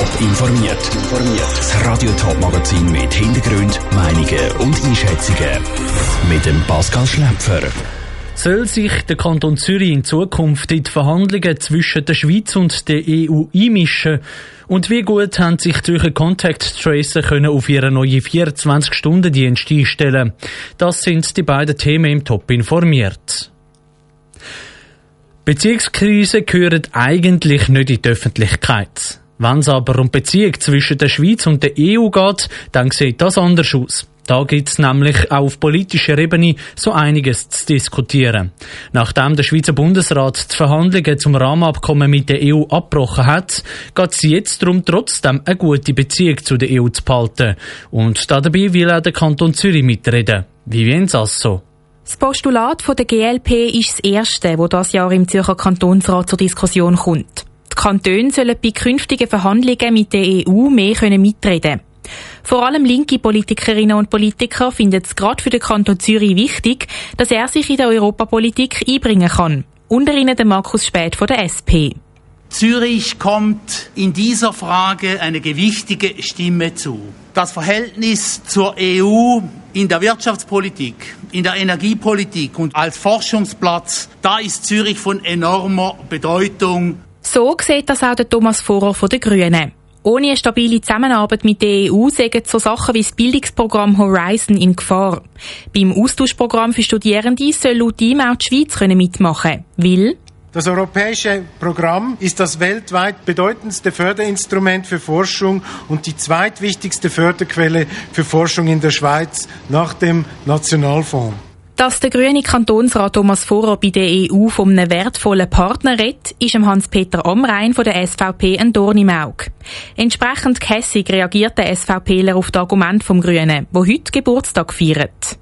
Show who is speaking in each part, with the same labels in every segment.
Speaker 1: Top informiert. Das Radio Top Magazin mit Hintergrund, Meinungen und Einschätzungen mit dem Pascal Schläpfer.
Speaker 2: Soll sich der Kanton Zürich in Zukunft in die Verhandlungen zwischen der Schweiz und der EU einmischen? Und wie gut haben sich Zürcher Contact Tracer können auf ihre neue 24-Stunden-Dienst einstellen? Das sind die beiden Themen im Top informiert. Beziehungskrise gehören eigentlich nicht in die Öffentlichkeit. Wenn es aber um Beziehung zwischen der Schweiz und der EU geht, dann sieht das anders aus. Da gibt's nämlich auch auf politischer Ebene so einiges zu diskutieren. Nachdem der Schweizer Bundesrat die Verhandlungen zum Rahmenabkommen mit der EU abgebrochen hat, geht es jetzt darum, trotzdem eine gute Beziehung zu der EU zu behalten. Und dabei will auch der Kanton Zürich mitreden. Wie wollen Sie das so?
Speaker 3: Das Postulat der GLP ist das erste, wo das Jahr im Zürcher Kantonsrat zur Diskussion kommt. Kantone sollen bei künftigen Verhandlungen mit der EU mehr mitreden können. Vor allem linke Politikerinnen und Politiker finden es gerade für den Kanton Zürich wichtig, dass er sich in der Europapolitik einbringen kann. Unter ihnen der Markus Späth von der SP.
Speaker 4: Zürich kommt in dieser Frage eine gewichtige Stimme zu. Das Verhältnis zur EU in der Wirtschaftspolitik, in der Energiepolitik und als Forschungsplatz, da ist Zürich von enormer Bedeutung.
Speaker 3: So sieht das auch der Thomas Vorer von den Grünen. Ohne eine stabile Zusammenarbeit mit der EU sägen so Sachen wie das Bildungsprogramm Horizon in Gefahr. Beim Austauschprogramm für Studierende soll laut ihm auch die Schweiz mitmachen können.
Speaker 5: das europäische Programm ist das weltweit bedeutendste Förderinstrument für Forschung und die zweitwichtigste Förderquelle für Forschung in der Schweiz nach dem Nationalfonds.
Speaker 3: Dass der grüne Kantonsrat Thomas Vorer bei der EU von einem wertvollen Partner redet, ist dem Hans-Peter Amrein von der SVP ein Dorn im Auge. Entsprechend kässig reagiert der SVPler auf das Argument vom Grünen, wo heute Geburtstag feiert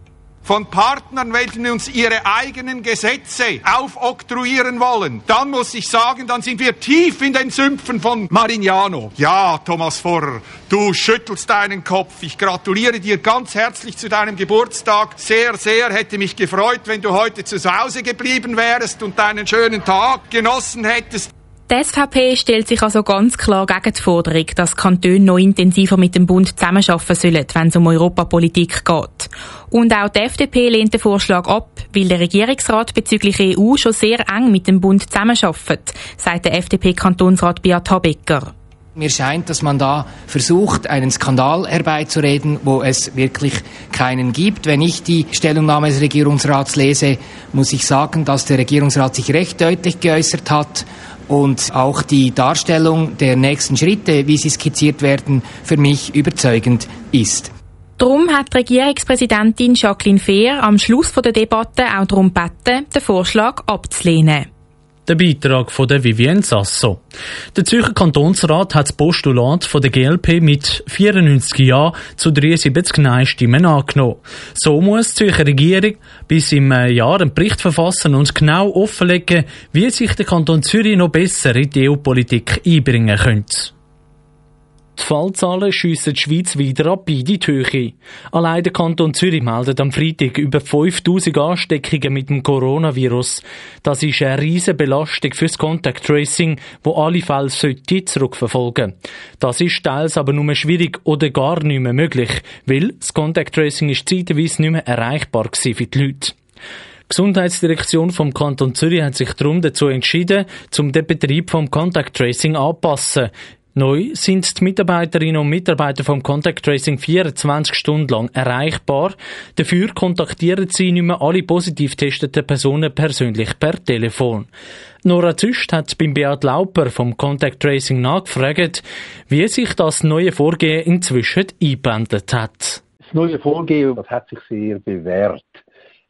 Speaker 6: von Partnern, welche uns ihre eigenen Gesetze aufoktroyieren wollen, dann muss ich sagen, dann sind wir tief in den Sümpfen von Marignano. Ja, Thomas Vorrer, du schüttelst deinen Kopf. Ich gratuliere dir ganz herzlich zu deinem Geburtstag. Sehr, sehr hätte mich gefreut, wenn du heute zu Hause geblieben wärst und deinen schönen Tag genossen hättest.
Speaker 3: Die SVP stellt sich also ganz klar gegen die Forderung, dass Kantone noch intensiver mit dem Bund zusammenarbeiten sollen, wenn es um Europapolitik geht. Und auch die FDP lehnt den Vorschlag ab, weil der Regierungsrat bezüglich EU schon sehr eng mit dem Bund zusammenarbeitet, sagt der FDP-Kantonsrat Beat Habecker.
Speaker 7: Mir scheint, dass man da versucht, einen Skandal herbeizureden, wo es wirklich keinen gibt. Wenn ich die Stellungnahme des Regierungsrats lese, muss ich sagen, dass der Regierungsrat sich recht deutlich geäußert hat und auch die Darstellung der nächsten Schritte, wie sie skizziert werden, für mich überzeugend ist.
Speaker 3: Darum hat die Regierungspräsidentin Jacqueline Fehr am Schluss der Debatte auch darum gebeten, den Vorschlag abzulehnen.
Speaker 2: Der Beitrag von der Vivienne Sasso. Der Zürcher Kantonsrat hat das Postulat von der GLP mit 94 Ja zu 73 Nein-Stimmen angenommen. So muss die Zürcher Regierung bis im Jahr einen Bericht verfassen und genau offenlegen, wie sich der Kanton Zürich noch besser in die EU-Politik einbringen könnte. Die Fallzahlen schiessen die Schweiz wieder ab in die Höhe. Allein der Kanton Zürich meldet am Freitag über 5000 Ansteckungen mit dem Coronavirus. Das ist eine riesige Belastung fürs Contact Tracing, wo alle Fälle zurückverfolgen. Das ist teils aber nur schwierig oder gar nicht mehr möglich, weil das Contact Tracing ist zeitweise nicht mehr erreichbar für die Leute. Die Gesundheitsdirektion vom Kanton Zürich hat sich darum dazu entschieden, zum den Betrieb vom Contact Tracing anpassen. Neu sind die Mitarbeiterinnen und Mitarbeiter vom Contact Tracing 24 Stunden lang erreichbar. Dafür kontaktieren sie nicht mehr alle positiv testeten Personen persönlich per Telefon. Nora Züst hat beim Beat Lauper vom Contact Tracing nachgefragt, wie sich das neue Vorgehen inzwischen eingeblendet hat.
Speaker 8: Das neue Vorgehen das hat sich sehr bewährt.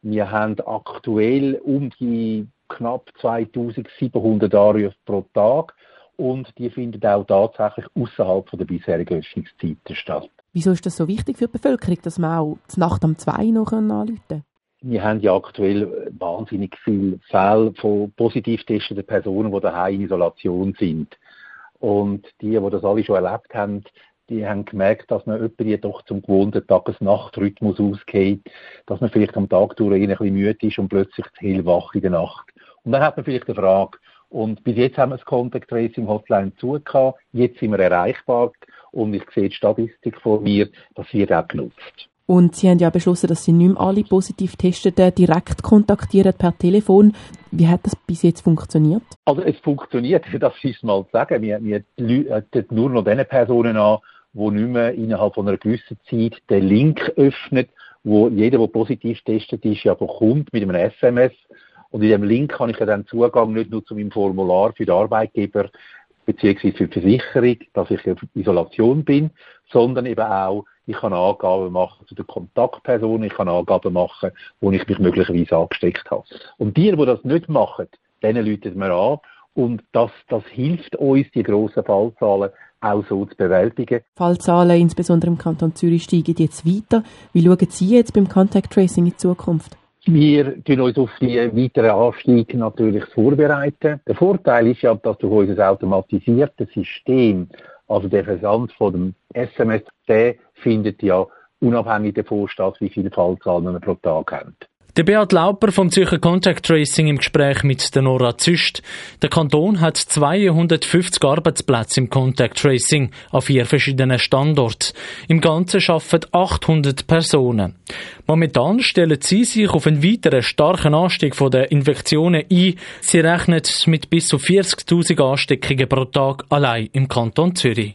Speaker 8: Wir haben aktuell um die knapp 2700 Anrufe pro Tag und die findet auch tatsächlich außerhalb der bisherigen Öffnungszeiten statt.
Speaker 9: Wieso ist das so wichtig für die Bevölkerung, dass man auch die Nacht um zwei noch anrufen kann?
Speaker 8: Wir haben ja aktuell wahnsinnig viele Fälle von positiv testeten Personen, die daheim in Isolation sind. Und die, die das alle schon erlebt haben, die haben gemerkt, dass man jemanden doch zum gewohnten Tages-Nacht-Rhythmus ausgeht, dass man vielleicht am Tag durch ein bisschen müde ist und plötzlich hellwach in der Nacht. Und dann hat man vielleicht eine Frage, Und bis jetzt haben wir das Contact Tracing Hotline zugehört. Jetzt sind wir erreichbar. Und ich sehe die Statistik von mir, das wird auch genutzt.
Speaker 9: Und Sie haben ja beschlossen, dass Sie nicht mehr alle positiv Testeten direkt kontaktieren per Telefon. Wie hat das bis jetzt funktioniert?
Speaker 8: Also es funktioniert, das ist mal zu sagen. Wir, wir äh, nur noch den Personen an, die nicht mehr innerhalb von einer gewissen Zeit den Link öffnet, wo jeder, der positiv testet ist, ja bekommt mit einem SMS. Und in dem Link habe ich ja dann Zugang nicht nur zu meinem Formular für den Arbeitgeber beziehungsweise für die Versicherung, dass ich in Isolation bin, sondern eben auch ich kann Angaben machen zu den Kontaktpersonen, ich kann Angaben machen, wo ich mich möglicherweise angesteckt habe. Und die, die das nicht machen, denen läuten wir an. Und das, das hilft uns, die grossen Fallzahlen auch so zu bewältigen.
Speaker 9: Fallzahlen, insbesondere im Kanton Zürich, steigen jetzt weiter. Wie schauen Sie jetzt beim Contact Tracing in Zukunft?
Speaker 8: Wir tun uns auf die weiteren Anstieg natürlich vorbereiten. Der Vorteil ist ja, dass durch unser automatisiertes System also der Versand von dem SMS, der findet ja unabhängig davon statt, wie viele Fallzahlen wir pro Tag haben.
Speaker 2: Der Beat Lauper vom Zürcher Contact Tracing im Gespräch mit der Nora Züst. Der Kanton hat 250 Arbeitsplätze im Contact Tracing an vier verschiedenen Standorten. Im Ganzen arbeiten 800 Personen. Momentan stellen sie sich auf einen weiteren starken Anstieg der Infektionen ein. Sie rechnen mit bis zu 40.000 Ansteckungen pro Tag allein im Kanton Zürich.